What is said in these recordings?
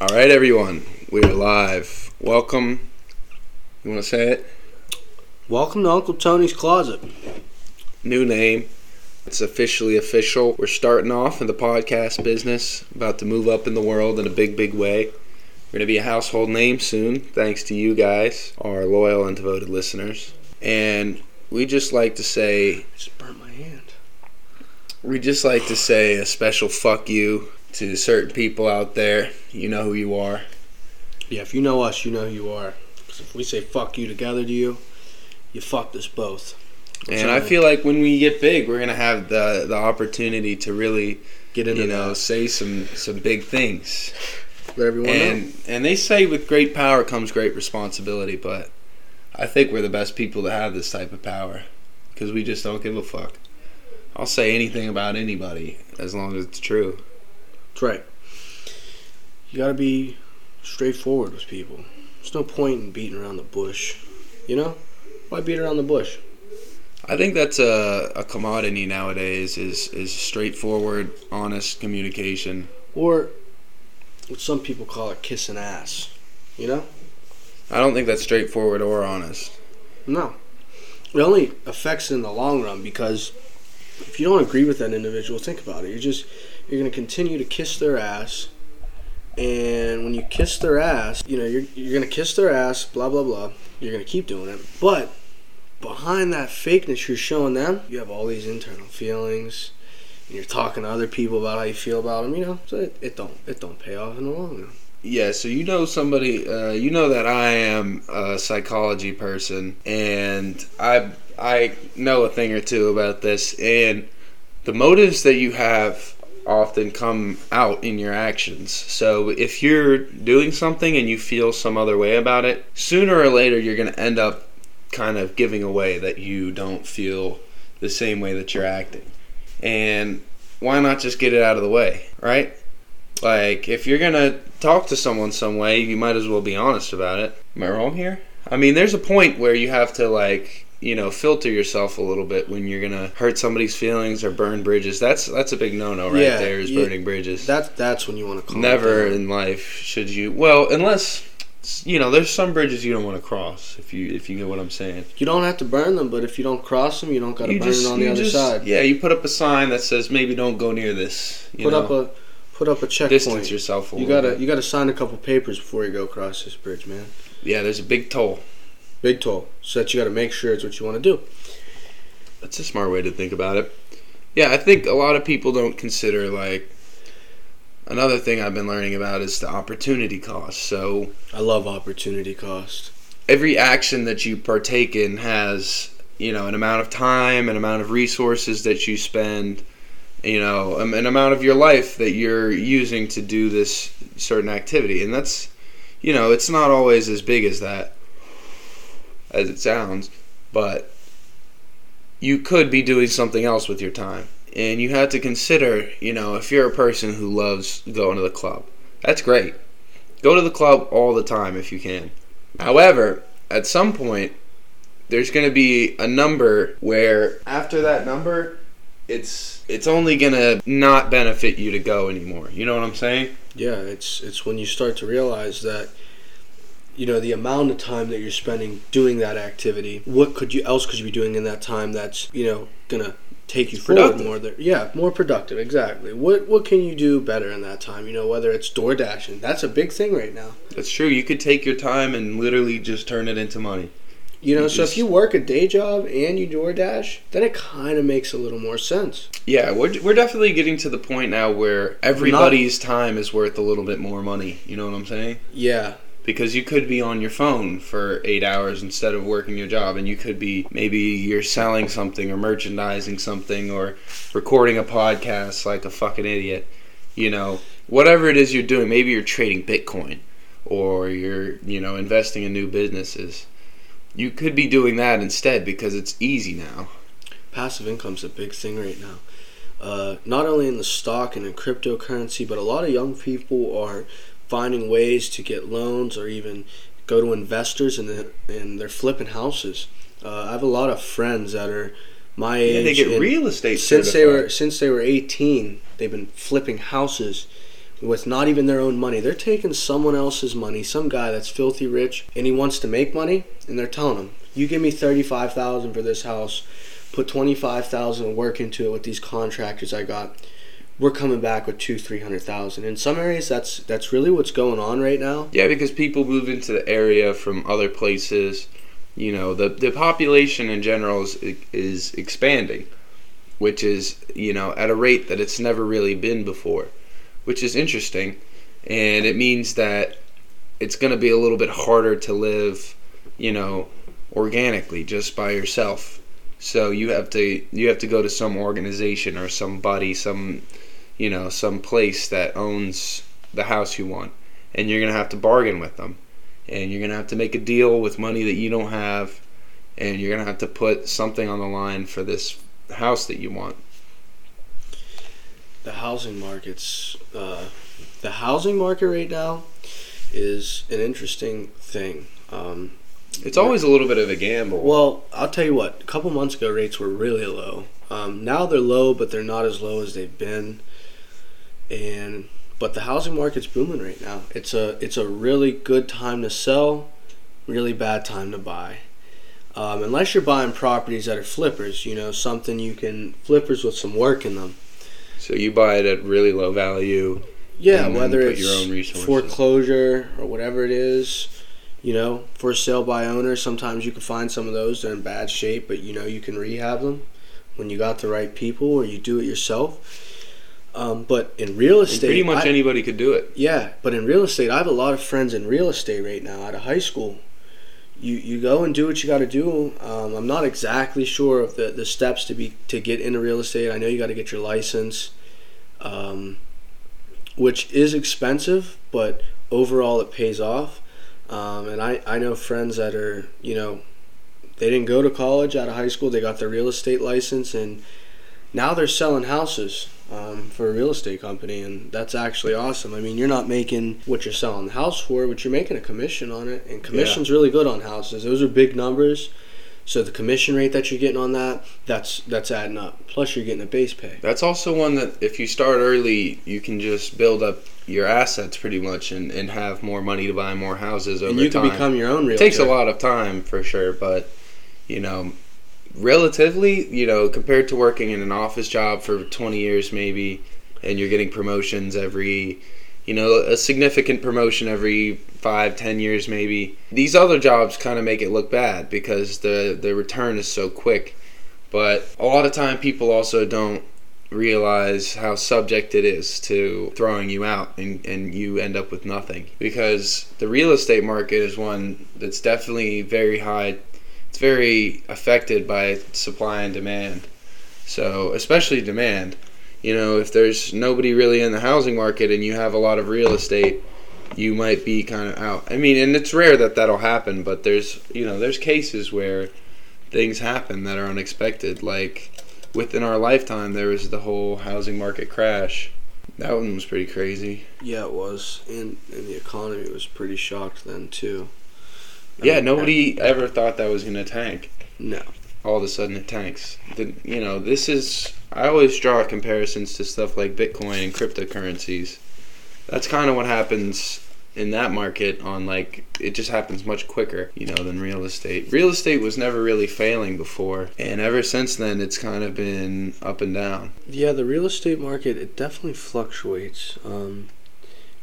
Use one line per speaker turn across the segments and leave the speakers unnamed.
All right, everyone, we are live. Welcome. You want to say it?
Welcome to Uncle Tony's Closet.
New name. It's officially official. We're starting off in the podcast business, about to move up in the world in a big, big way. We're going to be a household name soon, thanks to you guys, our loyal and devoted listeners. And we just like to say,
I just burnt my hand.
we just like to say a special fuck you to certain people out there. You know who you are.
Yeah, if you know us, you know who you are. if we say fuck you together to you, you fucked us both.
And I feel like when we get big, we're gonna have the the opportunity to really,
get into
you know,
that.
say some some big things.
Let everyone know.
And and they say with great power comes great responsibility, but I think we're the best people to have this type of power because we just don't give a fuck. I'll say anything about anybody as long as it's true.
That's right. You gotta be straightforward with people. There's no point in beating around the bush. You know? Why beat around the bush?
I think that's a, a commodity nowadays is is straightforward, honest communication.
Or what some people call it kissing ass. You know?
I don't think that's straightforward or honest.
No. It only affects it in the long run because if you don't agree with that individual, think about it. You're just you're gonna continue to kiss their ass, and when you kiss their ass, you know you're you're gonna kiss their ass, blah blah blah. You're gonna keep doing it, but behind that fakeness you're showing them, you have all these internal feelings, and you're talking to other people about how you feel about them. You know, so it, it don't it don't pay off in the long run.
Yeah, so you know somebody, uh, you know that I am a psychology person, and I I know a thing or two about this, and the motives that you have often come out in your actions. So if you're doing something and you feel some other way about it, sooner or later you're going to end up kind of giving away that you don't feel the same way that you're acting. And why not just get it out of the way, right? Like, if you're gonna talk to someone some way, you might as well be honest about it. Am I wrong here? I mean, there's a point where you have to, like, you know, filter yourself a little bit when you're gonna hurt somebody's feelings or burn bridges. That's that's a big no-no right
Yeah,
there. Is
yeah.
burning bridges.
That's that's when you want to call
Never in life should you. Well, unless you know, there's some bridges you don't want to cross. If you if you get what I'm saying.
You don't have to burn them, but if you don't cross them, you don't got to burn it on the other
just-
side.
Yeah, you put up a sign that says maybe don't go near this. You
put
know,
up a put up a checkpoint.
distance yourself a
You gotta
bit.
you gotta sign a couple papers before you go across this bridge, man.
Yeah, there's a big toll.
Big toll. So that you gotta make sure it's what you want to do.
That's a smart way to think about it. Yeah, I think a lot of people don't consider like another thing I've been learning about is the opportunity cost. So
I love opportunity cost.
every action that you partake in has, you know, an amount of time, an amount of resources that you spend, you know, um, an amount of your life that you're using to do this certain activity. And that's, you know, it's not always as big as that as it sounds, but you could be doing something else with your time. And you have to consider, you know, if you're a person who loves going to the club, that's great. Go to the club all the time if you can. However, at some point, there's going to be a number where after that number, it's it's only to not benefit you to go anymore. You know what I'm saying?
Yeah, it's it's when you start to realize that you know the amount of time that you're spending doing that activity. What could you else could you be doing in that time that's you know gonna take you forward more? There, yeah, more productive. Exactly. What what can you do better in that time? You know, whether it's door dashing, that's a big thing right now.
That's true. You could take your time and literally just turn it into money.
You know,
You
so if you work a day job and you DoorDash, then it kind of makes a little more sense.
Yeah, we're, we're definitely getting to the point now where everybody's time is worth a little bit more money. You know what I'm saying?
Yeah,
because you could be on your phone for eight hours instead of working your job and you could be maybe you're selling something or merchandising something or recording a podcast like a fucking idiot you know? Whatever it is you're doing maybe you're trading bitcoin or you're you know investing in new businesses. You could be doing that instead because it's easy now.
Passive income's a big thing right now. Uh, not only in the stock and in cryptocurrency, but a lot of young people are finding ways to get loans or even go to investors and the, and they're flipping houses. Uh, I have a lot of friends that are my age.
yeah they get real estate
since they were since they were 18, they've been flipping houses with not even their own money. They're taking someone else's money, some guy that's filthy rich, and he wants to make money, and they're telling him, "You give me thirty-five thousand for this house, put twenty-five thousand work into it with these contractors I got." We're coming back with two, three hundred thousand. In some areas, that's that's really what's going on right now.
Yeah, because people move into the area from other places. You know, the the population in general is is expanding, which is you know at a rate that it's never really been before, which is interesting, and it means that it's going to be a little bit harder to live, you know, organically just by yourself. So you have to you have to go to some organization or somebody, some you know, some place that owns the house you want, and you're gonna have to bargain with them, and you're gonna have to make a deal with money that you don't have, and you're gonna have to put something on the line for this house that you want.
The housing markets, uh, the housing market right now, is an interesting thing. Um,
it's always a little bit of a gamble.
Well, I'll tell you what. A couple months ago, rates were really low. Um, now they're low, but they're not as low as they've been and but the housing market's booming right now. It's a it's a really good time to sell, really bad time to buy. Um, unless you're buying properties that are flippers, you know, something you can flippers with some work in them.
So you buy it at really low value.
Yeah, whether it's foreclosure or whatever it is, you know, for sale by owner. Sometimes you can find some of those they're in bad shape, but you know you can rehab them when you got the right people or you do it yourself um, but in real estate,
and pretty much I, anybody could do it.
Yeah, but in real estate, I have a lot of friends in real estate right now out of high school. You you go and do what you got to do. Um, I'm not exactly sure of the, the steps to be to get into real estate. I know you got to get your license, um, which is expensive, but overall it pays off. Um, and I, I know friends that are you know they didn't go to college out of high school. They got their real estate license and now they're selling houses um, for a real estate company, and that's actually awesome. I mean, you're not making what you're selling the house for, but you're making a commission on it, and commission's yeah. really good on houses. Those are big numbers. So the commission rate that you're getting on that, that's that's adding up. Plus you're getting a base pay.
That's also one that if you start early, you can just build up your assets pretty much and, and have more money to buy more houses over
and you
time.
can become your own realtor.
It takes a lot of time for sure, but you know, relatively, you know, compared to working in an office job for 20 years maybe, and you're getting promotions every, you know, a significant promotion every five, ten years maybe. These other jobs kind of make it look bad because the the return is so quick. But a lot of time people also don't realize how subject it is to throwing you out and, and you end up with nothing because the real estate market is one that's definitely very high it's very affected by supply and demand. So, especially demand. You know, if there's nobody really in the housing market and you have a lot of real estate, you might be kind of out. I mean, and it's rare that that'll happen, but there's, you know, there's cases where things happen that are unexpected. Like within our lifetime, there was the whole housing market crash. That one was pretty crazy.
Yeah, it was, and and the economy was pretty shocked then too
yeah, nobody ever thought that was going to tank.
No.
All of a sudden it tanks. The, you know, this is. I always draw comparisons to stuff like Bitcoin and cryptocurrencies. That's kind of what happens in that market on like it just happens much quicker you know than real estate real estate was never really failing before and ever since then it's kind of been up and down
yeah the real estate market it definitely fluctuates um,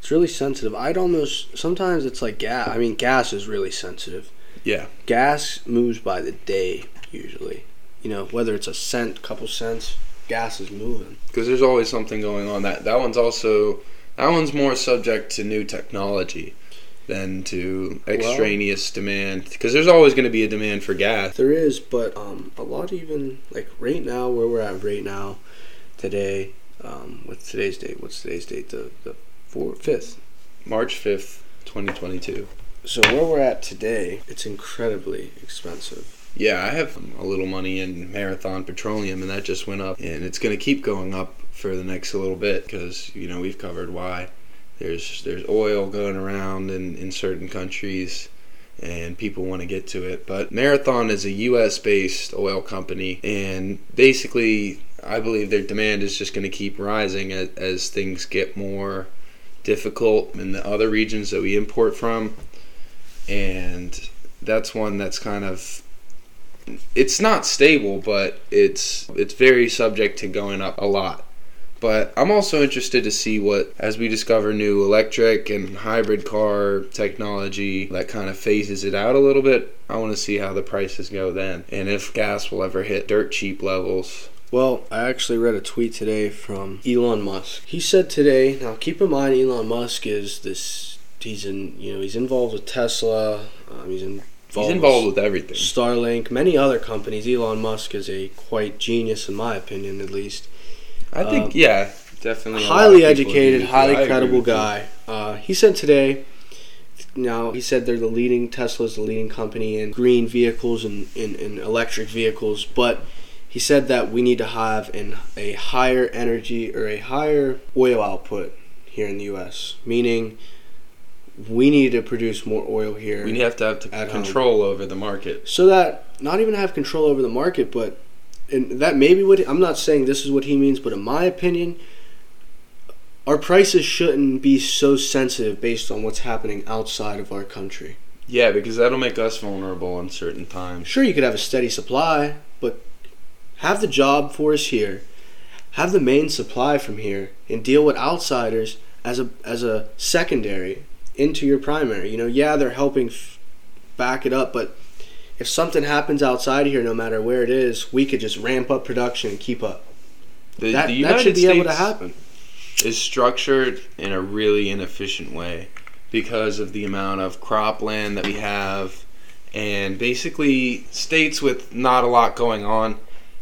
it's really sensitive. I'd almost sometimes it's like gas. I mean, gas is really sensitive.
Yeah.
Gas moves by the day usually. You know, whether it's a cent, couple cents, gas is moving.
Because there's always something going on. That that one's also that one's more subject to new technology than to extraneous well, demand. Because there's always going to be a demand for gas.
There is, but um, a lot even like right now, where we're at right now, today, um, with today's date. What's today's date? The the for fifth,
March fifth, twenty twenty two.
So where we're at today, it's incredibly expensive.
Yeah, I have a little money in Marathon Petroleum, and that just went up, and it's going to keep going up for the next little bit because you know we've covered why. There's there's oil going around in, in certain countries, and people want to get to it. But Marathon is a U.S. based oil company, and basically, I believe their demand is just going to keep rising as, as things get more difficult in the other regions that we import from, and that's one that's kind of it's not stable, but it's it's very subject to going up a lot. But I'm also interested to see what, as we discover new electric and hybrid car technology that kind of phases it out a little bit, I want to see how the prices go then. And if gas will ever hit dirt cheap levels.
Well, I actually read a tweet today from Elon Musk. He said today, now keep in mind Elon Musk is this he's in, you know, he's involved with Tesla, um, he's in
He's involved with everything.
Starlink, many other companies. Elon Musk is a quite genius, in my opinion, at least.
I think,
Um,
yeah, definitely.
highly educated, highly
I
credible guy. Uh, he said today. Now he said they're the leading. Tesla's the leading company in green vehicles and in, in electric vehicles, but he said that we need to have an, a higher energy or a higher oil output here in the U.S. Meaning, we need to produce more oil here.
We have to have to
At home.
control over the market.
so that not even have control over the market, but and that may be what I'm not saying this is what he means, but in my opinion, our prices shouldn't be so sensitive based on what's happening outside of our country.
Yeah, because that'll make us vulnerable in certain times.
Sure, you could have a steady supply, but have the job force here, have the main supply from here, and deal with outsiders as a as a secondary into your primary. You know, yeah, they're helping f- back it up, but if something happens outside of here, no matter where it is, we could just ramp up production and keep up.
The,
That,
the
that should be
States
able to happen.
is structured in a really inefficient way because of the amount of cropland that we have and basically states with not a lot going on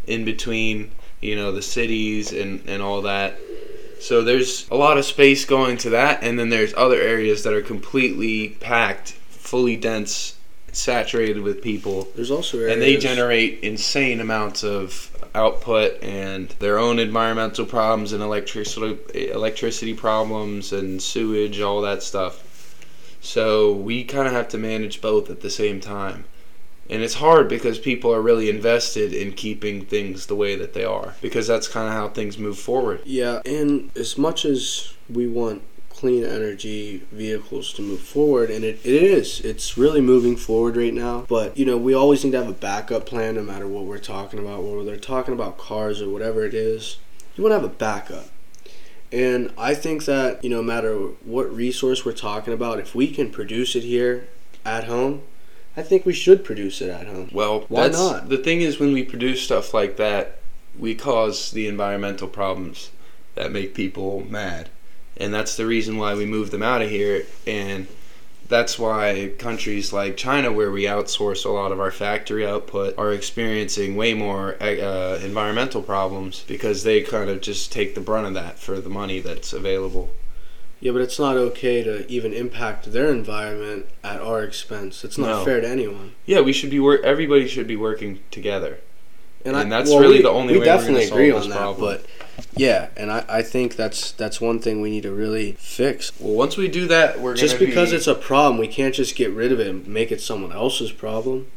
in between you know the cities and, and all that. So there's a lot of space going to that and then there's other areas that are completely packed fully dense saturated with people.
There's also areas,
and they generate insane amounts of output and their own environmental problems and electricity electricity problems and sewage all that stuff. So we kind of have to manage both at the same time and it's hard because people are really invested in keeping things the way that they are because that's kind of how things move forward
Yeah, and as much as we want clean energy vehicles to move forward, and it, it is, it's really moving forward right now. But, you know, we always need to have a backup plan no matter what we're talking about, whether they're talking about cars or whatever it is. You want to have a backup. And I think that, you know, no matter what resource we're talking about, if we can produce it here at home, I think we should produce it at home.
well
Why
that's,
not?
the thing is when we produce stuff like that we cause the environmental problems that make people mad and that's the reason why we move them out of here and that's why countries like China, where we outsource a lot of our factory output, are experiencing way more uh, environmental problems because they kind of just take the brunt of that for the money that's available.
Yeah, but it's not okay to even impact their environment at our expense. It's not
No.
fair to anyone.
Yeah, we should be work. Everybody should be working together.
And,
And
I,
that's
well,
really
we,
the only
we
way we're
definitely
solve
agree
this
on that.
problem.
But yeah, and I, I think that's that's one thing we need to really fix.
Well, once we do that, we're
Just because
be,
it's a problem, we can't just get rid of it and make it someone else's problem.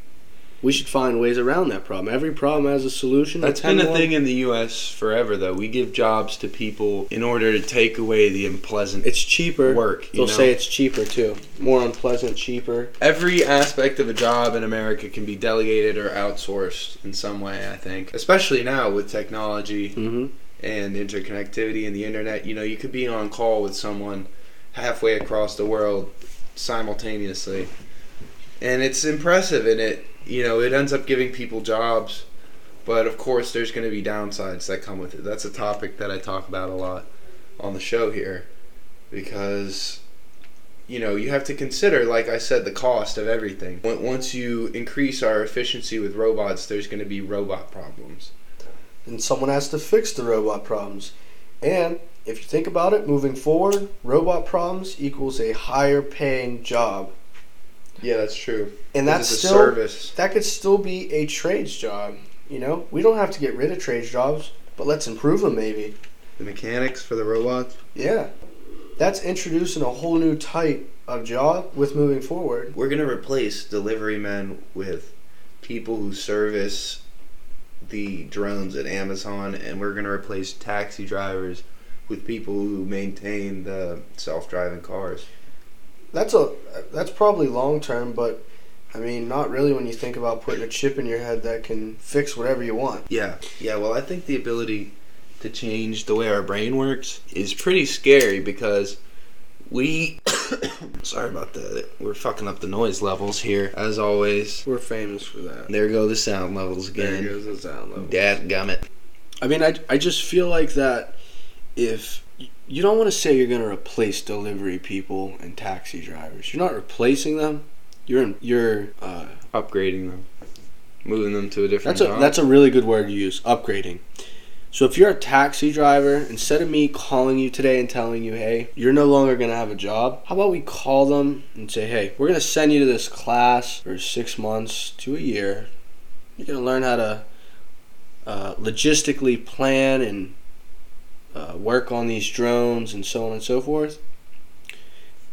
We should find ways around that problem. Every problem has a solution.
That's been a thing in the U.S. forever, though. We give jobs to people in order to take away the unpleasant
It's cheaper.
work.
They'll
know?
say it's cheaper too. More unpleasant, cheaper.
every aspect of a job in America can be delegated or outsourced in some way. I think, especially now with technology
hmm
and interconnectivity and the internet. You know, you could be on call with someone halfway across the world simultaneously, and it's impressive. And it, you know, it ends up giving people jobs. But of course, there's going to be downsides that come with it. That's a topic that I talk about a lot on the show here, because you know you have to consider, like I said, the cost of everything. Once you increase our efficiency with robots, there's going to be robot problems.
and someone has to fix the robot problems. And if you think about it, moving forward, robot problems equals a higher paying job.
Yeah, that's true.
And that's still
service.
that could still be a trades job. You know, we don't have to get rid of trades jobs, but let's improve them maybe.
The mechanics for the robots.
Yeah, that's introducing a whole new type of job with moving forward.
We're gonna replace delivery men with people who service the drones at Amazon, and we're gonna replace taxi drivers with people who maintain the self-driving cars.
That's a that's probably long term, but I mean, not really when you think about putting a chip in your head that can fix whatever you want.
Yeah, yeah. Well, I think the ability to change the way our brain works is pretty scary because we. sorry about that. We're fucking up the noise levels here, as always.
We're famous for that.
There go the sound levels again.
There goes the sound level.
Dad gummit.
I mean, I, I just feel like that if you don't want to say you're going to replace delivery people and taxi drivers, you're not replacing them. You're in, you're uh,
Upgrading them, moving them to a different
that's a
job.
that's a really good word to use. Upgrading. So if you're a taxi driver, instead of me calling you today and telling you, hey, you're no longer going to have a job, how about we call them and say, hey, we're going to send you to this class for six months to a year. You're going to learn how to uh, logistically plan and uh, work on these drones and so on and so forth.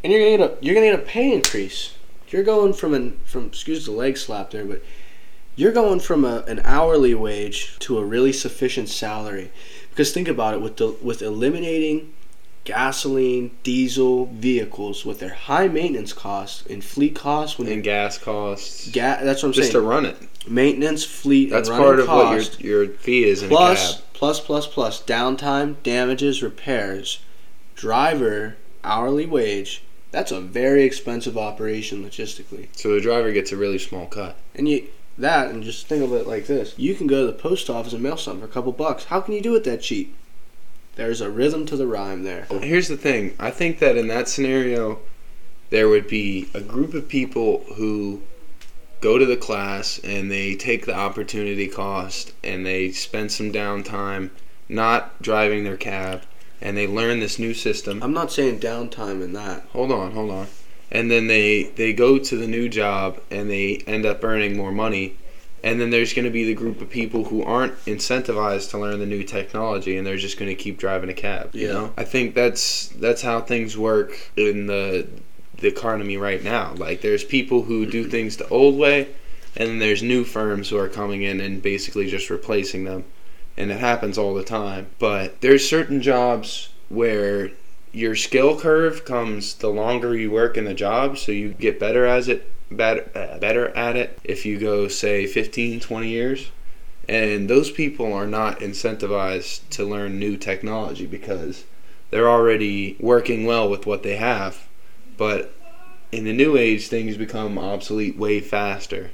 And you're gonna get a you're gonna get a pay increase. You're going from an from excuse the leg slap there, but you're going from a, an hourly wage to a really sufficient salary. Because think about it, with the with eliminating gasoline, diesel vehicles with their high maintenance costs and fleet costs when
and gas costs.
ga- that's what I'm
just
saying.
Just to run it.
maintenance, fleet,
That's part of
cost,
what your your fee is in
plus. Plus plus plus downtime, damages, repairs, driver hourly wage. That's a very expensive operation logistically.
So the driver gets a really small cut.
And you that and just think of it like this. You can go to the post office and mail something for a couple bucks. How can you do it that cheap? There's a rhythm to the rhyme there.
Here's the thing. I think that in that scenario, there would be a group of people who go to the class and they take the opportunity cost and they spend some downtime not driving their cab and they learn this new system.
I'm not saying downtime in that.
Hold on, hold on. And then they they go to the new job and they end up earning more money. And then there's going to be the group of people who aren't incentivized to learn the new technology and they're just going to keep driving a cab, you know? I think that's that's how things work in the the economy right now. Like there's people who do things the old way and then there's new firms who are coming in and basically just replacing them. And it happens all the time. But there's certain jobs where your skill curve comes the longer you work in the job so you get better as it better, uh, better at it if you go say 15 20 years and those people are not incentivized to learn new technology because they're already working well with what they have but in the new age things become obsolete way faster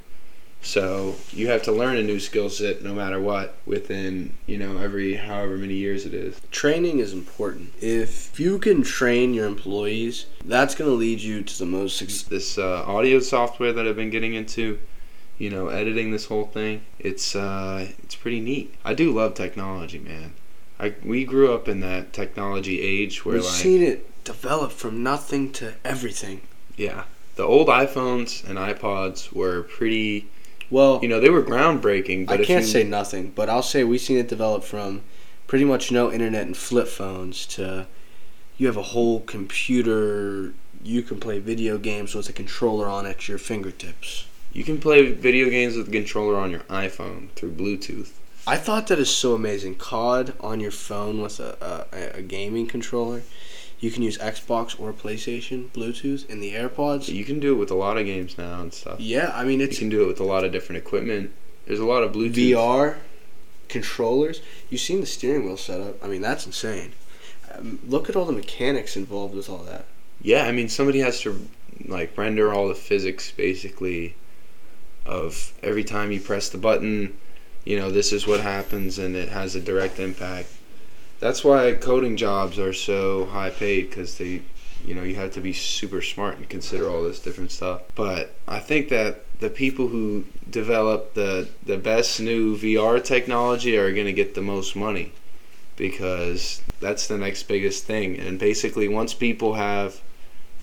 so you have to learn a new skill set no matter what within you know every however many years it is
Training is important. If you can train your employees, that's going to lead you to the most success.
this uh, audio software that I've been getting into, you know, editing this whole thing. It's uh, it's pretty neat. I do love technology, man. I we grew up in that technology age where
We've
like
seen it develop from nothing to everything.
yeah, the old iPhones and iPods were pretty.
Well,
You know, they were groundbreaking. But
I can't say nothing, but I'll say we've seen it develop from pretty much no internet and flip phones to you have a whole computer. You can play video games with a controller on at your fingertips.
you can play video games with a controller on your iPhone through Bluetooth.
I thought that is so amazing. COD on your phone with a, a, a gaming controller. You can use Xbox or PlayStation, Bluetooth, and the AirPods.
You can do it with a lot of games now and stuff.
Yeah, I mean it's You
can do it with a lot of different equipment. There's a lot of Bluetooth.
VR controllers. You've seen the steering wheel setup. I mean that's insane. Um, look at all the mechanics involved with all that.
Yeah, I mean somebody has to like render all the physics basically of every time you press the button, you know, this is what happens and it has a direct impact. That's why coding jobs are so high paid cuz they you know, you have to be super smart and consider all this different stuff. But I think that the people who develop the the best new VR technology are going to get the most money because that's the next biggest thing. And basically once people have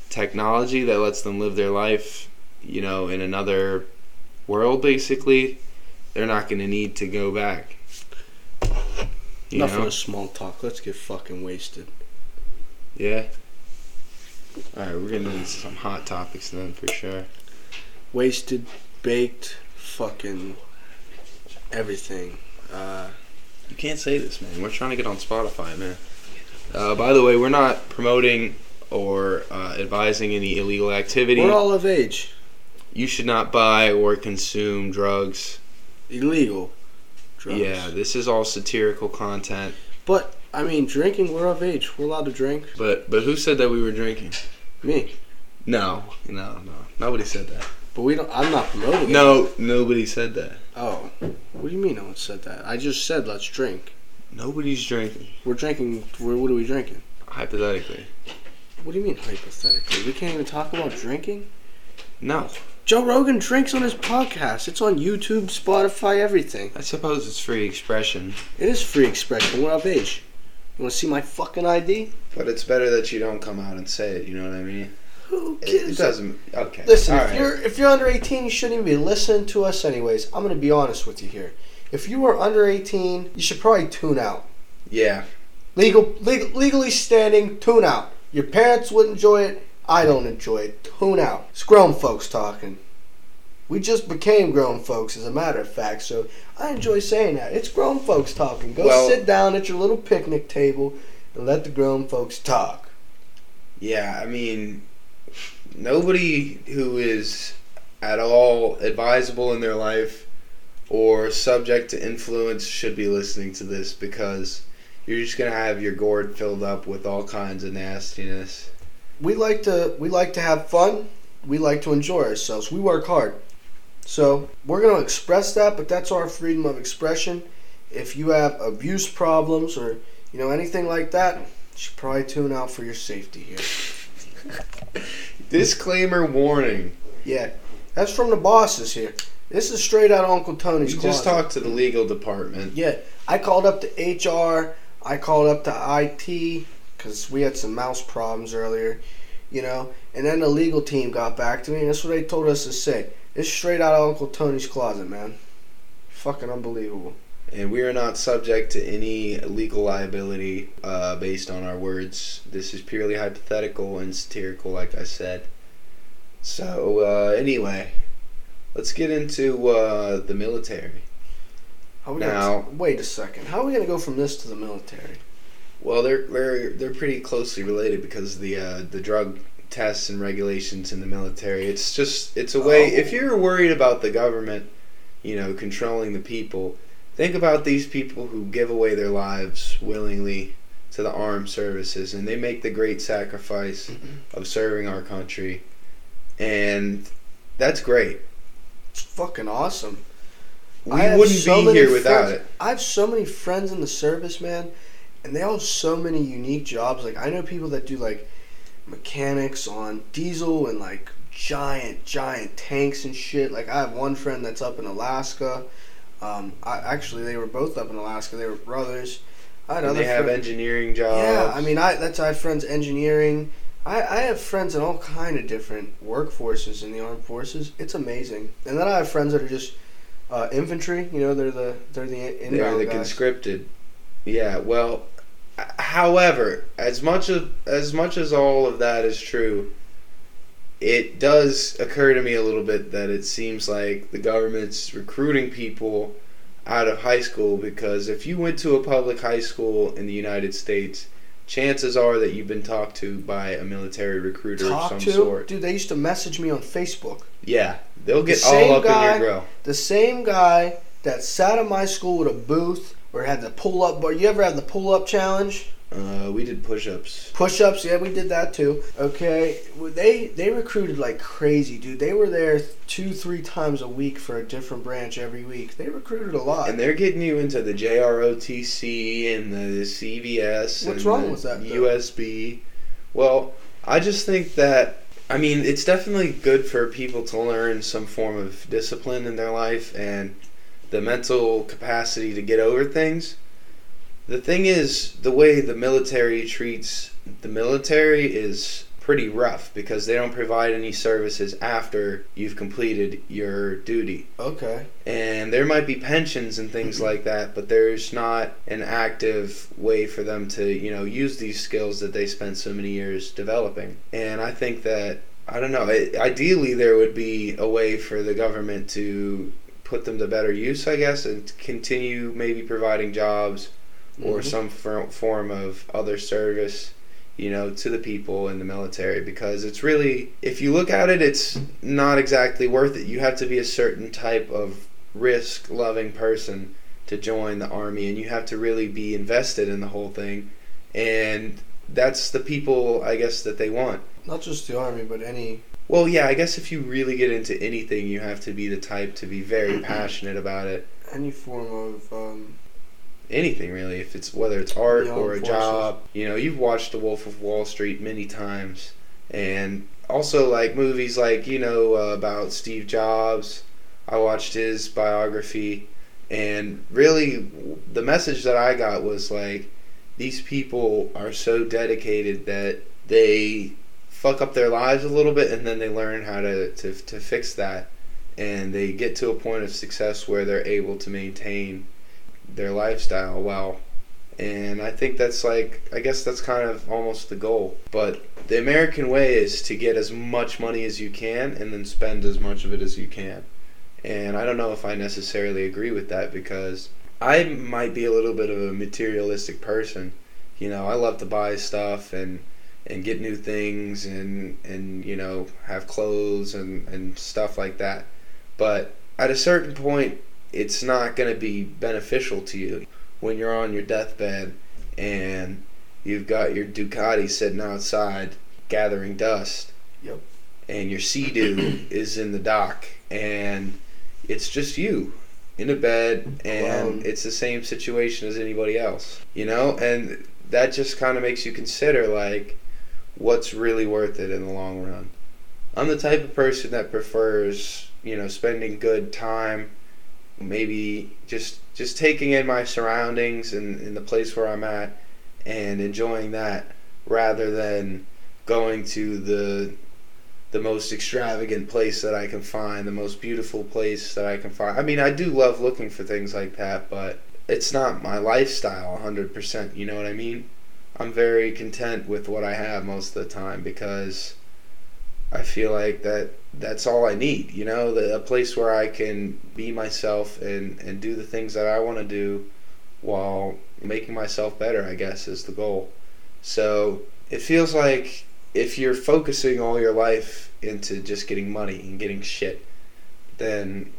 technology that lets them live their life, you know, in another world basically, they're not going to need to go back.
Enough of the small talk. Let's get fucking wasted.
Yeah. All right, we're getting into some hot topics then for sure.
Wasted, baked, fucking everything. Uh,
You can't say this, man. We're trying to get on Spotify, man. Uh, by the way, we're not promoting or uh, advising any illegal activity.
We're all of age.
you should not buy or consume drugs.
Illegal. Drugs.
Yeah, this is all satirical content.
But I mean, drinking. We're of age. We're allowed to drink.
But but who said that we were drinking?
Me.
No, no, no. Nobody said that.
But we don't. I'm not promoting. it.
No, nobody said that.
Oh. What do you mean? No one said that. I just said let's drink.
Nobody's drinking.
We're drinking. We're, what are we drinking?
Hypothetically.
What do you mean hypothetically? We can't even talk about drinking.
No.
Joe Rogan drinks on his podcast. It's on YouTube, Spotify, everything.
I suppose it's free expression.
It is free expression. We're of age. You want to see my fucking ID?
But it's better that you don't come out and say it, you know what I mean?
Who
It,
gives
it
a-
doesn't. Okay.
Listen,
All
if
right.
you're if you're under 18, you shouldn't even be listening to us anyways. I'm gonna be honest with you here. If you are under 18, you should probably tune out.
Yeah.
Legal, legal legally standing, tune out. Your parents would enjoy it. I don't enjoy it. Tune out. It's grown folks talking. We just became grown folks, as a matter of fact. So I enjoy saying that. It's grown folks talking. Go
Well-
sit down at your little picnic table and let the grown folks talk.
Yeah, I mean, nobody who is at all advisable in their life or subject to influence should be listening to this because you're just gonna have your gourd filled up with all kinds of nastiness.
We like to we like to have fun. We like to enjoy ourselves. We work hard. So we're gonna express that, but that's our freedom of expression. If you have abuse problems or you know anything like that, you should probably tune out for your safety here.
Disclaimer warning.
Yeah, that's from the bosses here. This is straight out of Uncle Tony's
You just talked to the legal department.
Yeah, I called up to HR. I called up to IT because we had some mouse problems earlier, you know. And then the legal team got back to me, and that's what they told us to say. It's straight out of Uncle Tony's closet, man. Fucking unbelievable.
And we are not subject to any legal liability uh, based on our words. This is purely hypothetical and satirical, like I said. So, uh, anyway, let's get into uh, the military.
How we
Now-
gonna, wait a second. How are we gonna go from this to the military?
Well, they're they're they're pretty closely related because of the uh, the drug tests and regulations in the military. It's just it's a way.
Oh.
If you're worried about the government, you know, controlling the people, think about these people who give away their lives willingly to the armed services, and they make the great sacrifice of serving our country, and that's great.
It's fucking awesome.
We wouldn't
so
be here without it.
I have so many friends in the service, man, and they all have so many unique jobs. Like I know people that do like mechanics on diesel and like giant, giant tanks and shit. Like I have one friend that's up in Alaska. Um, I actually they were both up in Alaska. They were brothers. I had
And
other
they have engineering jobs.
Yeah, I mean, I that's I have friends engineering. I, I have friends in all kind of different workforces in the armed forces. It's amazing. And then I have friends that are just uh, infantry. You know, they're the they're the
They're the
guys.
conscripted. Yeah, well, however, as much of as much as all of that is true, it does occur to me a little bit that it seems like the government's recruiting people out of high school because if you went to a public high school in the United States, chances are that you've been talked to by a military recruiter
Talk
of
to
some sort.
dude. They used to message me on Facebook.
Yeah, they'll get
same
all up
guy-
in your grill.
The same guy that sat in my school with a booth or had the pull up bar. You ever had the pull up challenge?
Uh, we did push-ups.
Push-ups, yeah, we did that too. Okay, they they recruited like crazy, dude. They were there two, three times a week for a different branch every week. They recruited a lot.
And they're getting you into the JROTC and the CVS.
What's
and
wrong with that, though?
USB. Well, I just think that I mean it's definitely good for people to learn some form of discipline in their life and the mental capacity to get over things. The thing is, the way the military treats the military is pretty rough because they don't provide any services after you've completed your duty.
Okay,
and there might be pensions and things mm-hmm. like that but there's not an active way for them to you know use these skills that they spent so many years developing. And i think that i don't know it, ideally there would be a way for the government to put them to better use i guess and continue maybe providing jobs or
Mhm.
some for, form of other service you know to the people in the military because it's really if you look at it it's not exactly worth it you have to be a certain type of risk loving person to join the army and you have to really be invested in the whole thing and that's the people i guess that they want
Not just the army, but any.
Well yeah i guess if you really get into anything you have to be the type to be very passionate about it.
Any form of um,
anything really. If it's whether it's art or a
armed
job you know you've watched the wolf of wall street many times. And also like movies like you know uh, about steve jobs. I watched his biography. And really the message that i got was like these people are so dedicated that they fuck up their lives a little bit and then they learn how to, to, to fix that and they get to a point of success where they're able to maintain their lifestyle well. And I think that's like, I guess that's kind of almost the goal. But the American way is to get as much money as you can and then spend as much of it as you can. And I don't know if I necessarily agree with that because I might be a little bit of a materialistic person. You know, I love to buy stuff and and get new things and and you know have clothes and and stuff like that. But at a certain point, it's not going to be beneficial to you when you're on your deathbed and you've got your Ducati sitting outside gathering dust.
Yep.
And your Sea-Doo is in the dock and it's just you in a bed and
Alone.
it's the same situation as anybody else. You know, and that just kind of makes you consider like what's really worth it in the long run. I'm the type of person that prefers, you know, spending good time maybe just just taking in my surroundings and in the place where I'm at and enjoying that rather than going to the the most extravagant place that I can find, the most beautiful place that I can find. I mean, I do love looking for things like that, but it's not my lifestyle 100%, you know what I mean? I'm very content with what I have most of the time because I feel like that that's all I need, you know, the, a place where I can be myself and, and do the things that I want to do while making myself better, I guess, is the goal. So it feels like if you're focusing all your life into just getting money and getting shit, then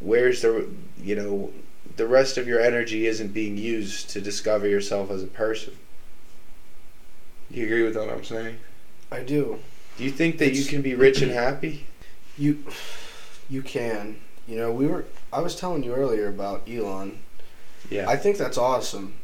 where's the, you know, the rest of your energy isn't being used to discover yourself as a person. Do you agree with what I'm saying?
I do.
Do you think that you can be rich and happy?
You, you can. You know, we were. I was telling you earlier about Elon.
Yeah.
I think that's awesome.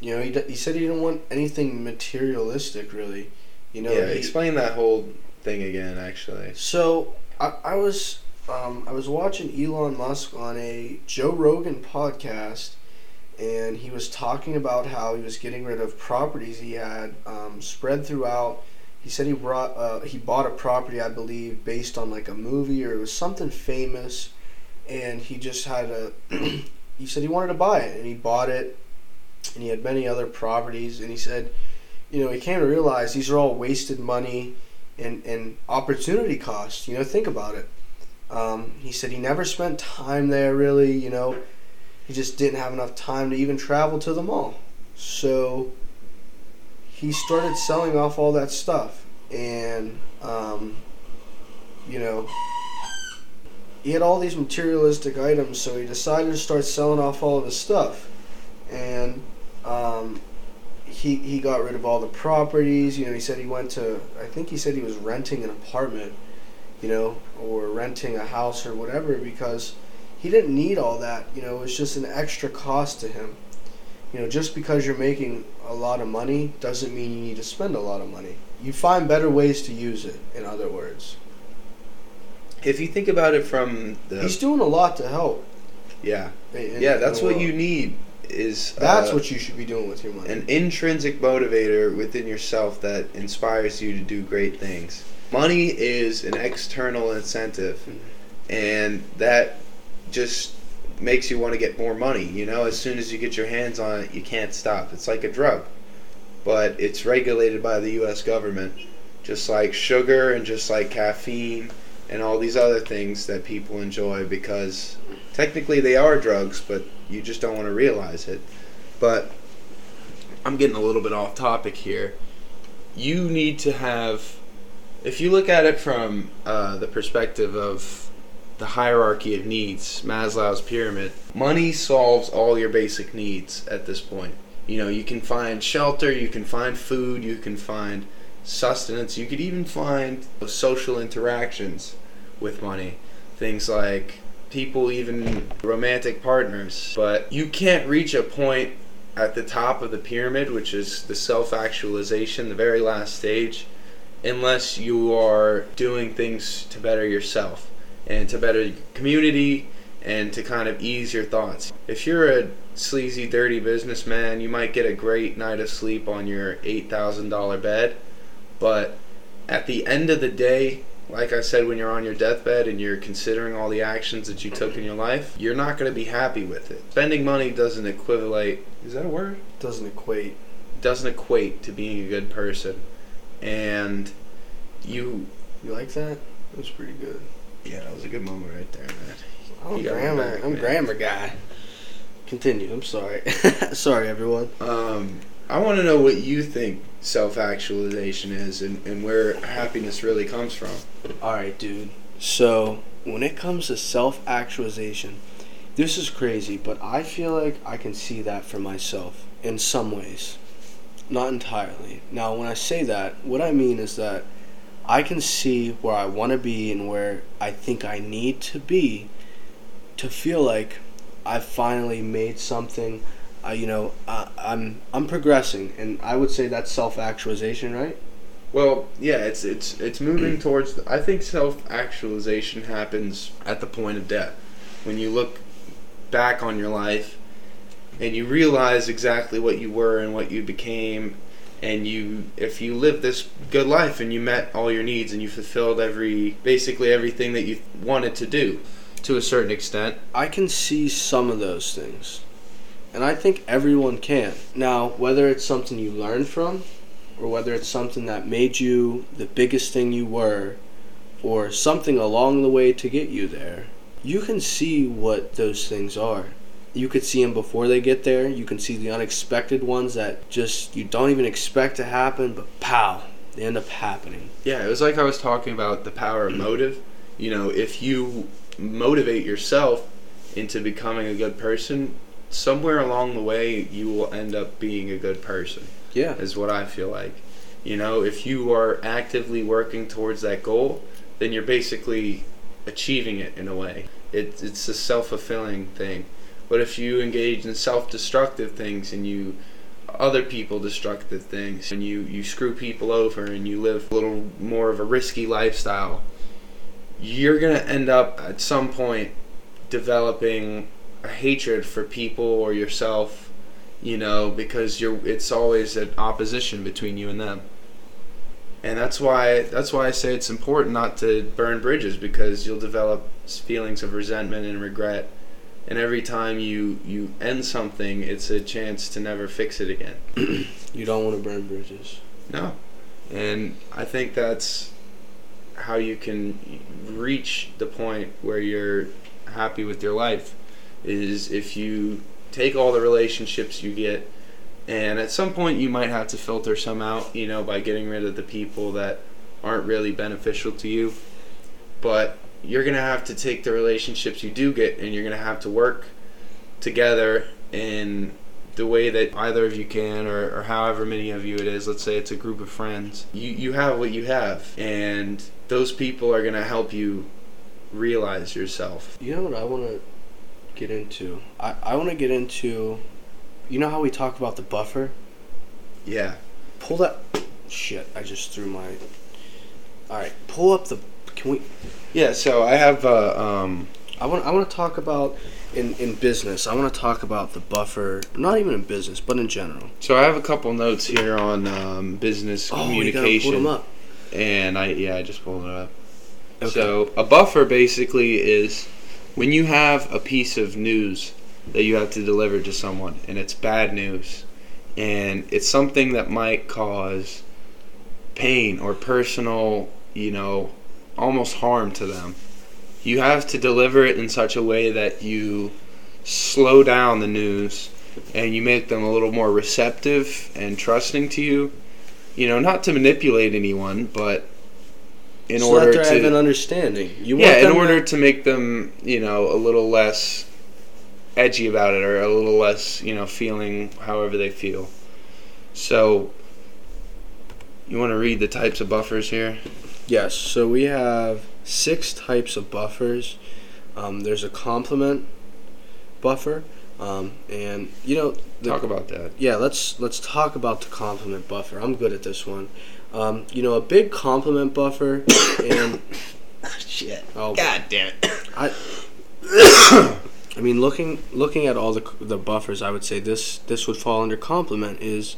You know, he, d- he said he didn't want anything materialistic, really. You know,
yeah,
he-
explain that whole thing again, actually.
So I, I was um, I was watching Elon Musk on a Joe Rogan podcast, and he was talking about how he was getting rid of properties he had um, spread throughout. He said he brought uh, he bought a property, I believe, based on like a movie or it was something famous, and he just had a. he said he wanted to buy it, and he bought it, and he had many other properties, and he said, you know, he came to realize these are all wasted money and, and opportunity cost. You know, think about it. Um, he said he never spent time there really. You know, he just didn't have enough time to even travel to the mall. So he started selling off all that stuff, and um, you know, he had all these materialistic items. So he decided to start selling off all of his stuff, and um, he he got rid of all the properties. You know, he said he went to. I think he said he was renting an apartment, you know, or renting a house or whatever because he didn't need all that. You know, it was just an extra cost to him. You know, just because you're making a lot of money doesn't mean you need to spend a lot of money. You find better ways to use it. In other words,
If you think about it from the
he's doing a lot to help.
yeah
in- in
yeah that's what you need is
That's
uh,
what you should be doing with your money.
an intrinsic motivator within yourself that inspires you to do great things. Money is an external incentive, and that just makes you want to get more money. You know, as soon as you get your hands on it, you can't stop. It's like a drug, but it's regulated by the U.S. government, just like sugar and just like caffeine and all these other things that people enjoy because technically they are drugs, but you just don't want to realize it. But I'm getting a little bit off topic here. You need to have, if you look at it from uh, the perspective of the hierarchy of needs, Maslow's pyramid, money solves all your basic needs at this point. You know, you can find shelter, you can find food, you can find sustenance, you could even find social interactions with money. Things like people, even romantic partners. But you can't reach a point at the top of the pyramid, which is the self actualization, the very last stage, unless you are doing things to better yourself and to better community and to kind of ease your thoughts. If you're a sleazy, dirty businessman, you might get a great night of sleep on your $8,000 bed, but at the end of the day, like I said, when you're on your deathbed and you're considering all the actions that you took in your life, you're not going to be happy with it. Spending money doesn't equivalent. Is that a word?
Doesn't equate.
Doesn't equate to being a good person, and you.
You like that? That's pretty good.
Yeah, that was a good moment right there, man.
I'm
You
grammar.
back,
I'm
man.
grammar guy. Continue. I'm sorry. sorry, everyone.
Um, I want to know what you think self-actualization is, and, and where happiness really comes from.
All right, dude. So when it comes to self-actualization, this is crazy, but I feel like I can see that for myself in some ways, not entirely. Now, when I say that, what I mean is that I can see where I want to be and where I think I need to be to feel like I've finally made something. Uh, you know, I'm I'm progressing, and I would say that's self-actualization, right?
Well, yeah, it's it's it's moving towards. I think self-actualization happens at the point of death, when you look back on your life, and you realize exactly what you were and what you became, and you if you lived this good life and you met all your needs and you fulfilled every basically everything that you wanted to do, to a certain extent.
I can see some of those things. And I think everyone can. Now, whether it's something you learned from, or whether it's something that made you the biggest thing you were, or something along the way to get you there, you can see what those things are. You could see them before they get there. You can see the unexpected ones that just you don't even expect to happen, but pow, they end up happening.
Yeah, it was like I was talking about the power of motive. You know, if you motivate yourself into becoming a good person, somewhere along the way you will end up being a good person,
Yeah.
is what I feel like. You know, if you are actively working towards that goal, then you're basically achieving it in a way. It, it's a self fulfilling thing. But if you engage in self destructive things and you other people destructive things and you, you screw people over and you live a little more of a risky lifestyle, you're gonna end up at some point developing a hatred for people or yourself, you know, because you're it's always an opposition between you and them. And that's why that's why I say it's important not to burn bridges because you'll develop feelings of resentment and regret. And every time you you end something, it's a chance to never fix it again.
You don't want to burn bridges.
No. And I think that's how you can reach the point where you're happy with your life is if you take all the relationships you get and at some point you might have to filter some out, you know, by getting rid of the people that aren't really beneficial to you. But you're going to have to take the relationships you do get and you're going to have to work together in the way that either of you can or, or however many of you it is let's say it's a group of friends you you have what you have and those people are going to help you realize yourself
You know what I want to get into? I, I want to get into. You know how we talk about the buffer?
yeah
Pull that. Shit, I just threw my. Alright, pull up the. Can we.
yeah so i have uh, um
I want, I want to talk about. In, in business, I want to talk about the buffer. Not even in business, but in general.
so i have a couple notes here on um, business
Oh, you gotta pull
communication
them up.
and i yeah i just pulled it up
Okay.
So a buffer basically is when you have a piece of news that you have to deliver to someone and it's bad news and it's something that might cause pain or personal, you know, almost harm to them. You have to deliver it in such a way that you slow down the news and you make them a little more receptive and trusting to you. You know, not to manipulate anyone, but in
so
order
they have an understanding. You
yeah, in order
to,
to make them you know a little less edgy about it or a little less you know feeling however they feel. So you want to read the types of buffers here?
Yes. So we have six types of buffers. Um, there's a compliment buffer, um, and you know the,
Talk about that.
yeah. Let's let's talk about the compliment buffer. I'm good at this one. Um, you know, a big compliment buffer, and
Shit.
oh,
God damn it.
I, I mean, looking looking at all the the buffers, I would say this this would fall under compliment Is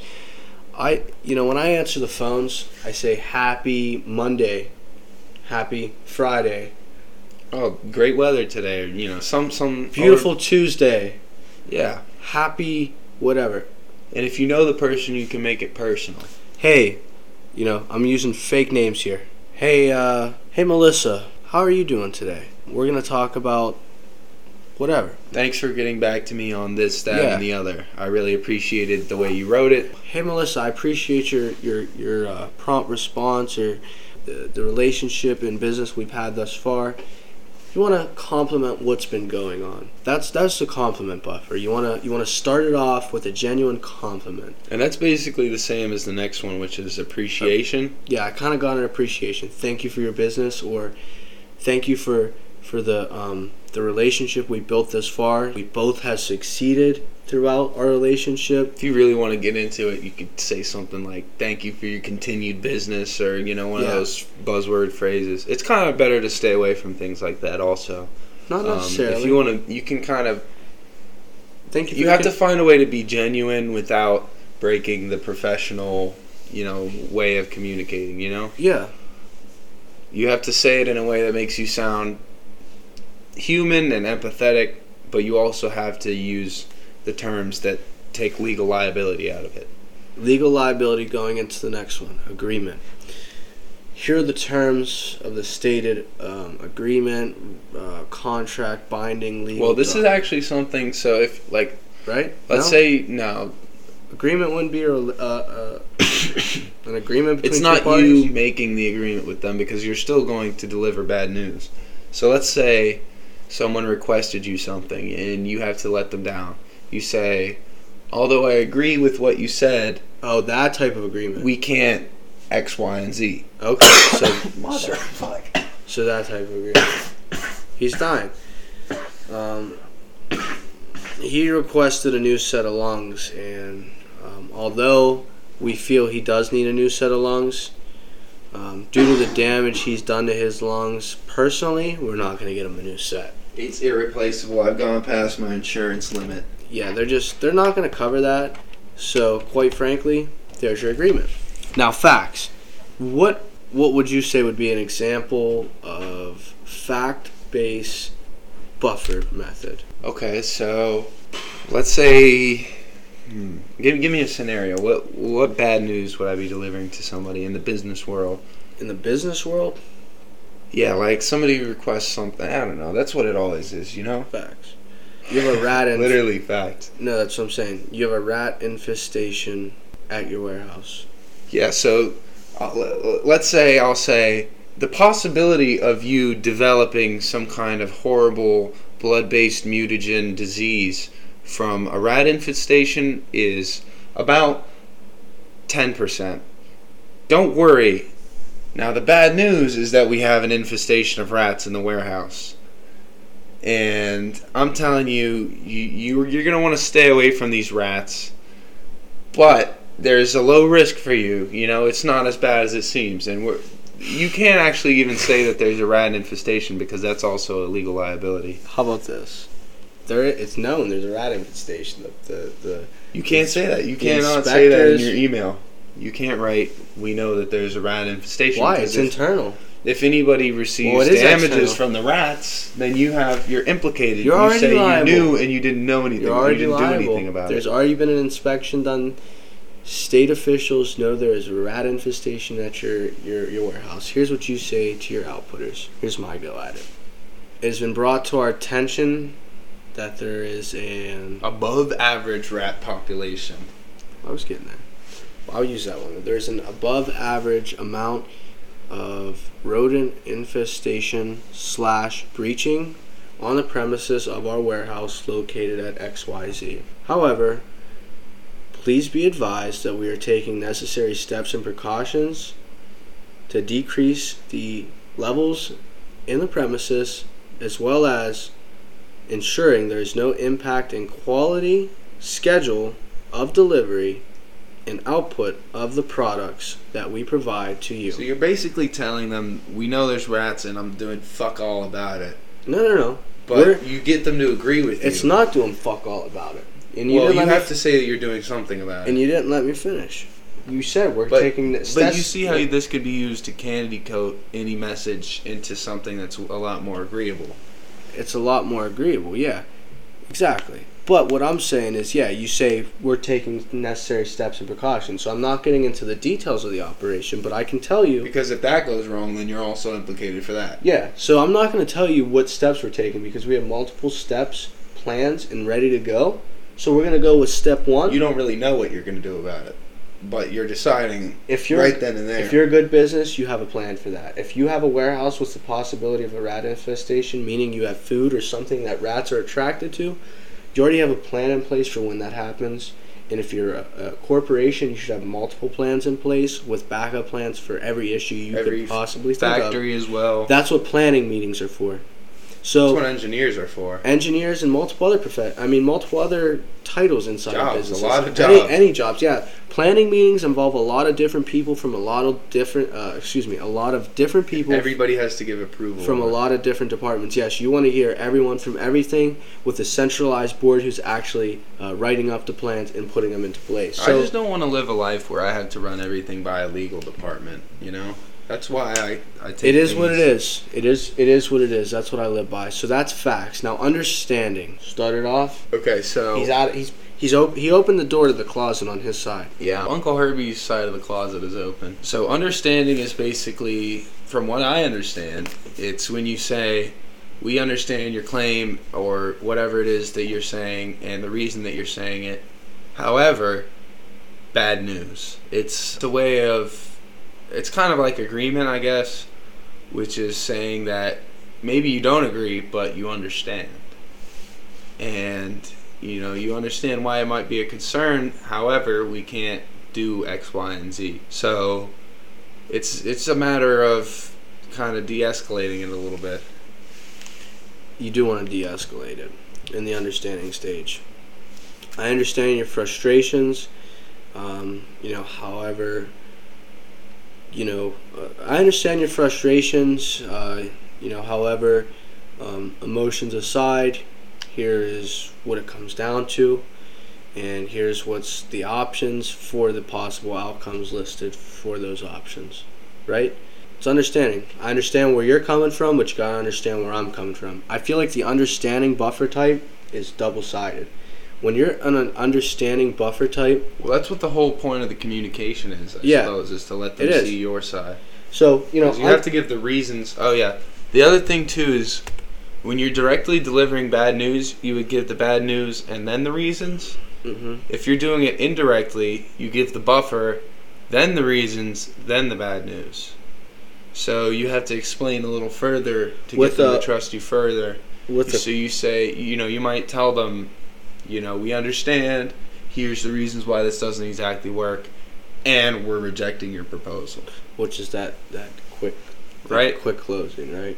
I you know when I answer the phones, I say Happy Monday, Happy Friday,
Oh, great weather today. You know, some some
Beautiful Tuesday,
yeah.
Happy whatever.
And if you know the person, you can make it personal.
Hey, you know I'm using fake names here. Hey, uh, hey Melissa, how are you doing today? We're gonna talk about whatever.
Thanks for getting back to me on this, that,
Yeah.
and the other. I really appreciated the way you wrote it.
Hey Melissa, I appreciate your your your uh, prompt response or the, the relationship and business we've had thus far. You want to compliment what's been going on. That's that's the compliment buffer. You want to you want to start it off with a genuine compliment.
And that's basically the same as the next one, which is appreciation.
Yeah, I kind of got an appreciation. Thank you for your business, or thank you for for the um, the relationship we built this far. We both have succeeded throughout our relationship.
If you really want to get into it, you could say something like "Thank you for your continued business," or you know, one
Yeah.
of those buzzword phrases. It's kind of better to stay away from things like that. Also,
Not
Um,
necessarily.
if you want to, you can kind of
thank you.
You have
con-
to find a way to be genuine without breaking the professional, you know, way of communicating. You know,
yeah.
you have to say it in a way that makes you sound human and empathetic, but you also have to use the terms that take legal liability out of it.
legal liability going into the next one agreement here are the terms of the stated um, agreement uh, contract binding legal
Well, this is actually something. So if like,
right
let's
No?
say no,
agreement wouldn't be a, uh, uh, an agreement between
it's not
parties?
you making the agreement with them because you're still going to deliver bad news. So let's say someone requested you something and you have to let them down. You say, although I agree with what you said,
oh that type of agreement
we can't X, Y, and Z.
okay so
Motherfucker.
so that type of agreement he's dying um, he requested a new set of lungs and um, although we feel he does need a new set of lungs um, due to the damage he's done to his lungs personally we're not going to get him a new set
It's irreplaceable. I've gone past my insurance limit.
yeah they're just they're not going to cover that so quite frankly there's your agreement now facts what what would you say would be an example of fact-based buffer method
Okay, so let's say, hmm, give give me a scenario. What what bad news would I be delivering to somebody in the business world?
in the business world
Yeah, like somebody requests something. I don't know. That's what it always is, you know.
facts you have a rat
Literally fact.
no that's what i'm saying you have a rat infestation at your warehouse
Yeah. So uh, le- let's say I'll say the possibility of you developing some kind of horrible blood-based mutagen disease from a rat infestation is about 10%. Don't worry. Now, the bad news is that we have an infestation of rats in the warehouse. And I'm telling you, you, you you're going to want to stay away from these rats. But there's a low risk for you. You know, it's not as bad as it seems. And we're, you can't actually even say that there's a rat infestation because that's also a legal liability.
how about this there it's known there's a rat infestation the, the, the
You can't say that. You cannot say that in your email. You can't write, we know that there's a rat infestation.
why it's
if,
internal
if anybody receives
Well,
damages
external.
from the rats, then you have, you're implicated.
You're
you
already
say
liable.
you knew and you didn't know anything.
You're
you
already
didn't
liable.
do anything about
There's
it.
There's already been an inspection done. State officials know there is a rat infestation at your, your, your warehouse. Here's what you say to your outputters. Here's my go at it. It has been brought to our attention that there is an
Above average rat population.
I was getting there. I'll use that one. There's an above average amount of rodent infestation slash breaching on the premises of our warehouse located at XYZ. However, please be advised that we are taking necessary steps and precautions to decrease the levels in the premises as well as ensuring there is no impact in quality, schedule of delivery, and output of the products that we provide to you.
So you're basically telling them, we know there's rats and I'm doing fuck all about it.
No, no, no.
But
We're-
you get them to agree with you.
It's not doing fuck all about it. And you
well, you have
me,
to say that you're doing something about it.
and you didn't let me finish. You said we're
But-
taking
But you see how this could be used to candy coat any message into something that's a lot more agreeable.
it's a lot more agreeable. Yeah, exactly. But what I'm saying is, yeah, you say we're taking necessary steps and precautions. So I'm not getting into the details of the operation, but I can tell you.
Because if that goes wrong, then you're also implicated for that.
Yeah, so I'm not going to tell you what steps we're taking because we have multiple steps, plans, and ready to go. So we're going to go with step one.
You don't really know what you're going to do about it, but you're deciding
if you're
right then and there.
If you're a good business, you have a plan for that. If you have a warehouse with the possibility of a rat infestation, meaning you have food or something that rats are attracted to, you already have a plan in place for when that happens. And if you're a, a corporation, you should have multiple plans in place with backup plans for every issue you
Every
could possibly think of.
factory as well.
That's what planning meetings are for.
That's
So
what engineers are for.
engineers and multiple other prof- I mean multiple other titles inside
Jobs, a
of businesses.
lot of
Any,
jobs.
any jobs, yeah. Planning meetings involve a lot of different people from a lot of different. Uh, excuse me, a lot of different people
Everybody has to give approval
from a lot of different departments. Yes, you want to hear everyone from everything with a centralized board who's actually uh, writing up the plans and putting them into place.
I just don't want to live a life where I have to run everything by a legal department. You know, that's why I I take.
it is what it
things-
is. It is. It is what it is. That's what I live by. So that's facts. Now understanding. Started off.
Okay, so
He's out. He's he's op- he opened the door to the closet on his side.
Yeah, Uncle Herbie's side of the closet is open. So understanding is basically, from what I understand, it's when you say, "We understand your claim" or whatever it is that you're saying and the reason that you're saying it. However, bad news. It's a way of, it's kind of like agreement, I guess, which is saying that maybe you don't agree, but you understand. And you know you understand why it might be a concern however we can't do x y and z so it's it's a matter of kind of de-escalating it a little bit
You do want to de-escalate it in the understanding stage. I understand your frustrations. Um, you know, however, you know, uh, I understand your frustrations. Uh, you know, however, um, emotions aside, here is what it comes down to, and here's what's the options for the possible outcomes listed for those options. Right? It's understanding. I understand where you're coming from, but you gotta understand where I'm coming from. I feel like the understanding buffer type is double sided. When you're on an understanding buffer type,
well that's what the whole point of the communication is i
Yeah.
suppose is to let them see your side.
So you know,
you
I'm-
have to give the reasons oh yeah. The other thing too is when you're directly delivering bad news you would give the bad news and then the reasons.
Mm-hmm.
if you're doing it indirectly you give the buffer then the reasons then the bad news. So you have to explain a little further to
With
get them
the-
to trust you further.
with the
so you say you know you might tell them you know we understand here's the reasons why this doesn't exactly work and we're rejecting your proposal
which is that that quick that
Right.
quick closing, right?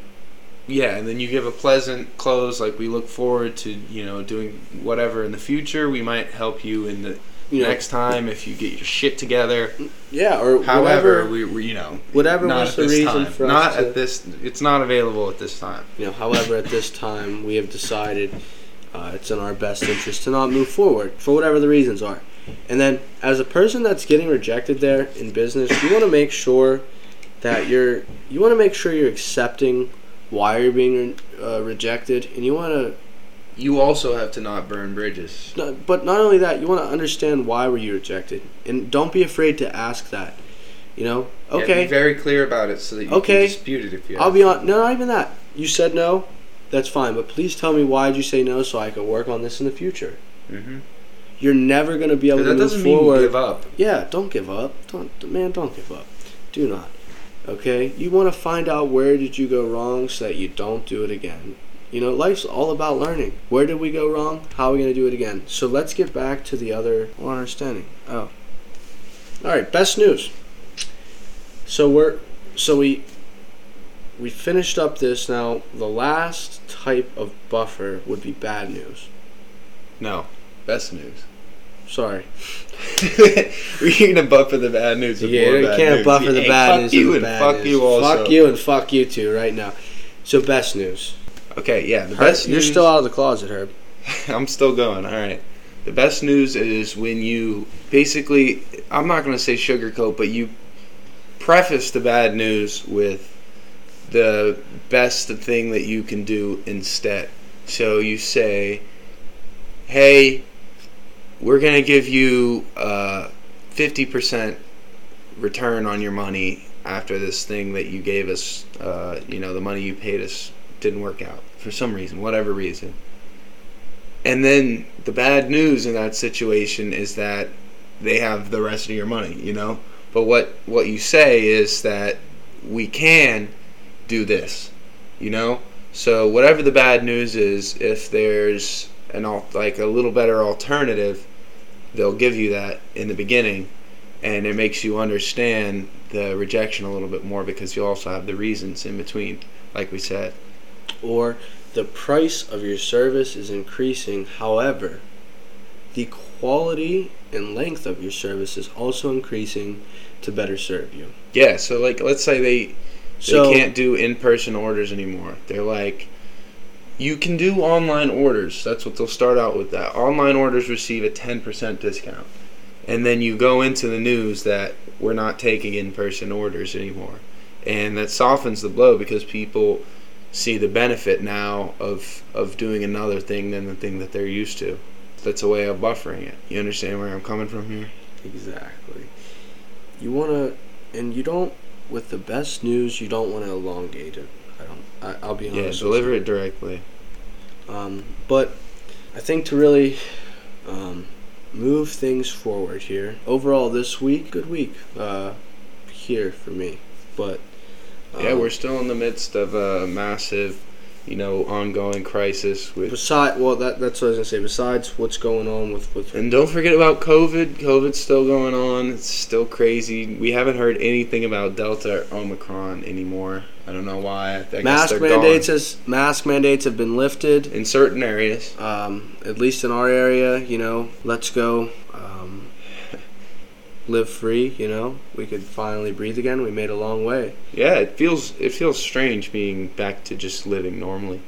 yeah and then you give a pleasant close like we look forward to you know doing whatever in the future we might help you in the
You know,
next time if you get your shit together
yeah, or
however
whatever,
we, we you know
whatever
not
was the reason
time.
for us
not
to-
at this it's not available at this time
you know, however, at this time we have decided uh, it's in our best interest to not move forward for whatever the reasons are. And then, as a person that's getting rejected there in business, you want to make sure that you're you want to make sure you're accepting why you're being uh, rejected, and you want to
you also have to not burn bridges
No, but not only that, you want to understand why were you rejected, and don't be afraid to ask that. You know,
Yeah,
okay,
be very clear about it so that you
Okay.
can dispute it if you
I'll be on. No, not even that. You said no. That's fine, but please tell me why did you say no so I can work on this in the future.
Mm-hmm.
You're never going to be able to
that
move
doesn't mean
forward.
give up.
Yeah, don't give up. Don't man, don't give up. Do not. Okay? You want to find out where did you go wrong so that you don't do it again. You know, life's all about learning. Where did we go wrong? How are we going to do it again? So let's get back to the other understanding. Oh. All right, best news. So we're so we we finished up this now. The last type of buffer would be bad news.
No, best news.
Sorry.
We're gonna buffer the bad news. with
Yeah,
more
you
bad
can't
news.
buffer the
Hey,
bad
fuck
news.
you
with
and fuck
news.
you also.
Fuck you and fuck you too right now. So best news.
Okay, yeah, the
Herb,
best.
you're
news,
still out of the closet, Herb.
I'm still going. All right. The best news is when you basically, I'm not going to say sugarcoat, but you preface the bad news with the best thing that you can do instead. So you say, hey, we're going to give you uh, 50% return on your money after this thing that you gave us, uh, you know, the money you paid us didn't work out for some reason, whatever reason. And then the bad news in that situation is that they have the rest of your money, you know. But what what you say is that we can do this, you know. So whatever the bad news is, if there's an al- like a little better alternative, they'll give you that in the beginning, and it makes you understand the rejection a little bit more because you also have the reasons in between, like we said.
Or the price of your service is increasing. However, the quality and length of your service is also increasing to better serve you.
Yeah, so like let's say they
So
they can't do in-person orders anymore. They're like you can do online orders. That's what they'll start out with that. Online orders receive a 10% discount. And then you go into the news that we're not taking in-person orders anymore. And that softens the blow because people see the benefit now of of doing another thing than the thing that they're used to. That's a way of buffering it. You understand where I'm coming from here?
Exactly. You want to, and you don't. With the best news, you don't want to elongate it. I don't. I, I'll be honest.
Yeah, deliver it directly.
Um, but I think to really um, move things forward here, overall this week, good week uh, here for me. But
Yeah,
um,
we're still in the midst of a massive, you know, ongoing crisis with
beside. Well, that that's what I was gonna say. Besides what's going on with with
and don't forget about COVID. COVID's still going on. It's still crazy. We haven't heard anything about Delta or Omicron anymore. I don't know why. I
mask mandates
gone.
has mask mandates have been lifted.
in certain areas.
um, at least in our area, you know, let's go um, live free. You know, we could finally breathe again. We made a long way.
Yeah, it feels it feels strange being back to just living normally,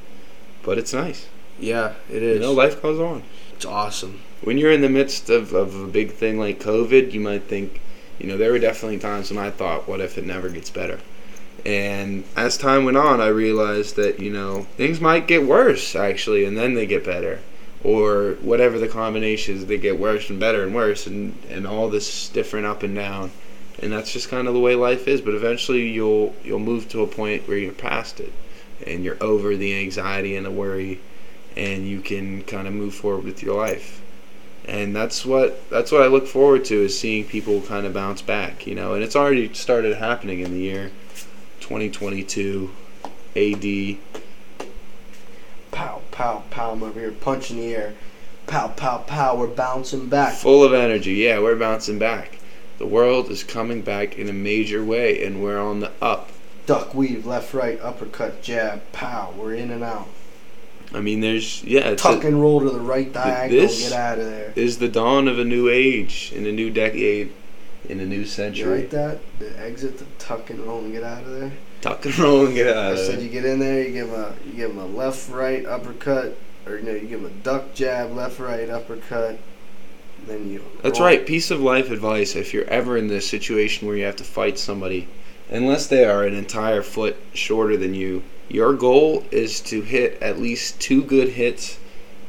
but it's nice.
Yeah, it is.
You know, life goes on.
it's awesome.
when you're in the midst of, of a big thing like COVID, you might think, you know, there were definitely times when I thought, what if it never gets better? And as time went on, I realized that, you know, things might get worse, actually, and then they get better. Or whatever the combinations, they get worse and better and worse, and, and all this different up and down. And that's just kind of the way life is. But eventually, you'll you'll move to a point where you're past it, and you're over the anxiety and the worry, and you can kind of move forward with your life and that's what that's what I look forward to is seeing people kind of bounce back, you know. And it's already started happening in the year 2022 AD.
Pow, pow, pow. I'm over here punching the air. Pow, pow, pow. We're bouncing back.
Full of energy. Yeah, we're bouncing back. The world is coming back in a major way, and we're on the up.
Duck, weave, left, right, uppercut, jab, pow. We're in and out.
I mean, there's yeah, it's
Tuck
a,
and roll to the right diagonal.
this-
get out of there.
is the dawn of a new age in a new decade, in a new
You
century.
write that? The exit, the tuck and roll and get out of there.
Tuck and roll and get out
I said you get in there, you give him a you give him a left right uppercut, or you know you give him a duck jab, left right uppercut, then you.
That's
roll.
right. Piece of life advice if you're ever in this situation where you have to fight somebody, unless they are an entire foot shorter than you, your goal is to hit at least two good hits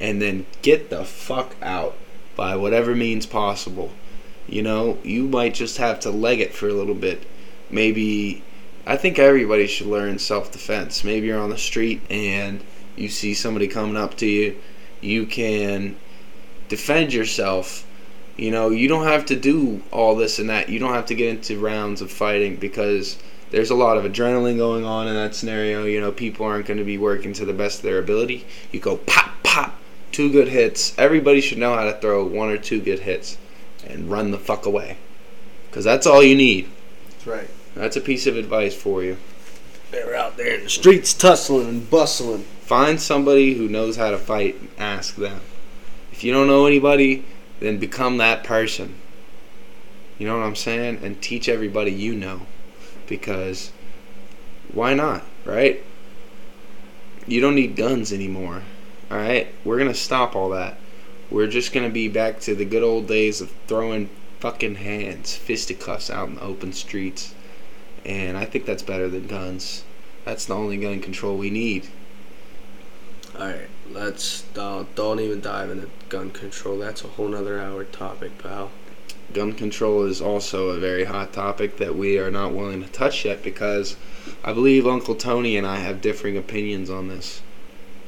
and then get the fuck out by whatever means possible. You know, you might just have to leg it for a little bit. Maybe, I think everybody should learn self defense. Maybe you're on the street and you see somebody coming up to you, you can defend yourself. You know, you don't have to do all this and that. You don't have to get into rounds of fighting because there's a lot of adrenaline going on in that scenario. You know, people aren't going to be working to the best of their ability. You go pop, pop, two good hits. Everybody should know how to throw one or two good hits and run the fuck away. Because that's all you need.
That's right.
That's a piece of advice for you.
They're out there in the streets tussling and bustling.
Find somebody who knows how to fight and ask them. If you don't know anybody, then become that person. You know what I'm saying? And teach everybody you know. Because why not, right? You don't need guns anymore. Alright? We're going to stop all that. We're just going to be back to the good old days of throwing fucking hands, fisticuffs out in the open streets. And I think that's better than guns. That's the only gun control we need.
Alright, let's don't, don't even dive into gun control. That's a whole nother hour topic, pal.
Gun control is also a very hot topic that we are not willing to touch yet because I believe Uncle Tony and I have differing opinions on this.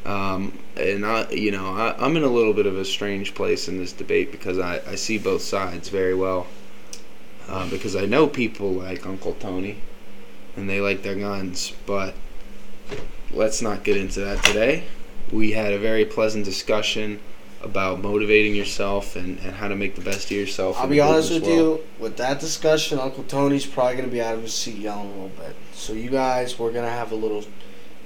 Um, and I, you know, I, I'm in a little bit of a strange place in this debate because I, I see both sides very well. Uh, because I know people like Uncle Tony, and they like their guns. But let's not get into that today. We had a very pleasant discussion about motivating yourself and, and how to make the best of yourself.
I'll be honest with
world.
you. With that discussion, Uncle Tony's probably gonna be out of his seat yelling a little bit. So you guys, we're gonna have a little.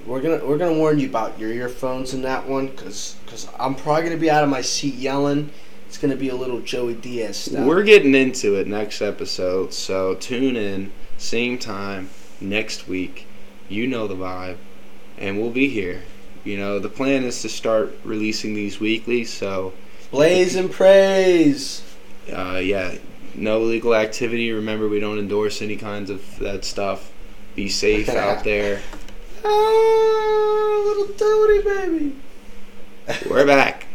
We're gonna we're gonna warn you about your earphones in that one, cause cause I'm probably gonna be out of my seat yelling. It's gonna be a little Joey Diaz style.
We're getting into it next episode, so tune in, same time, next week. You know the vibe, and we'll be here. You know, the plan is to start releasing these weekly, so
Blaze and praise.
uh, yeah, no illegal activity. Remember, we don't endorse any kinds of that stuff. Be safe out there.
Ah, little Tony baby.
We're back.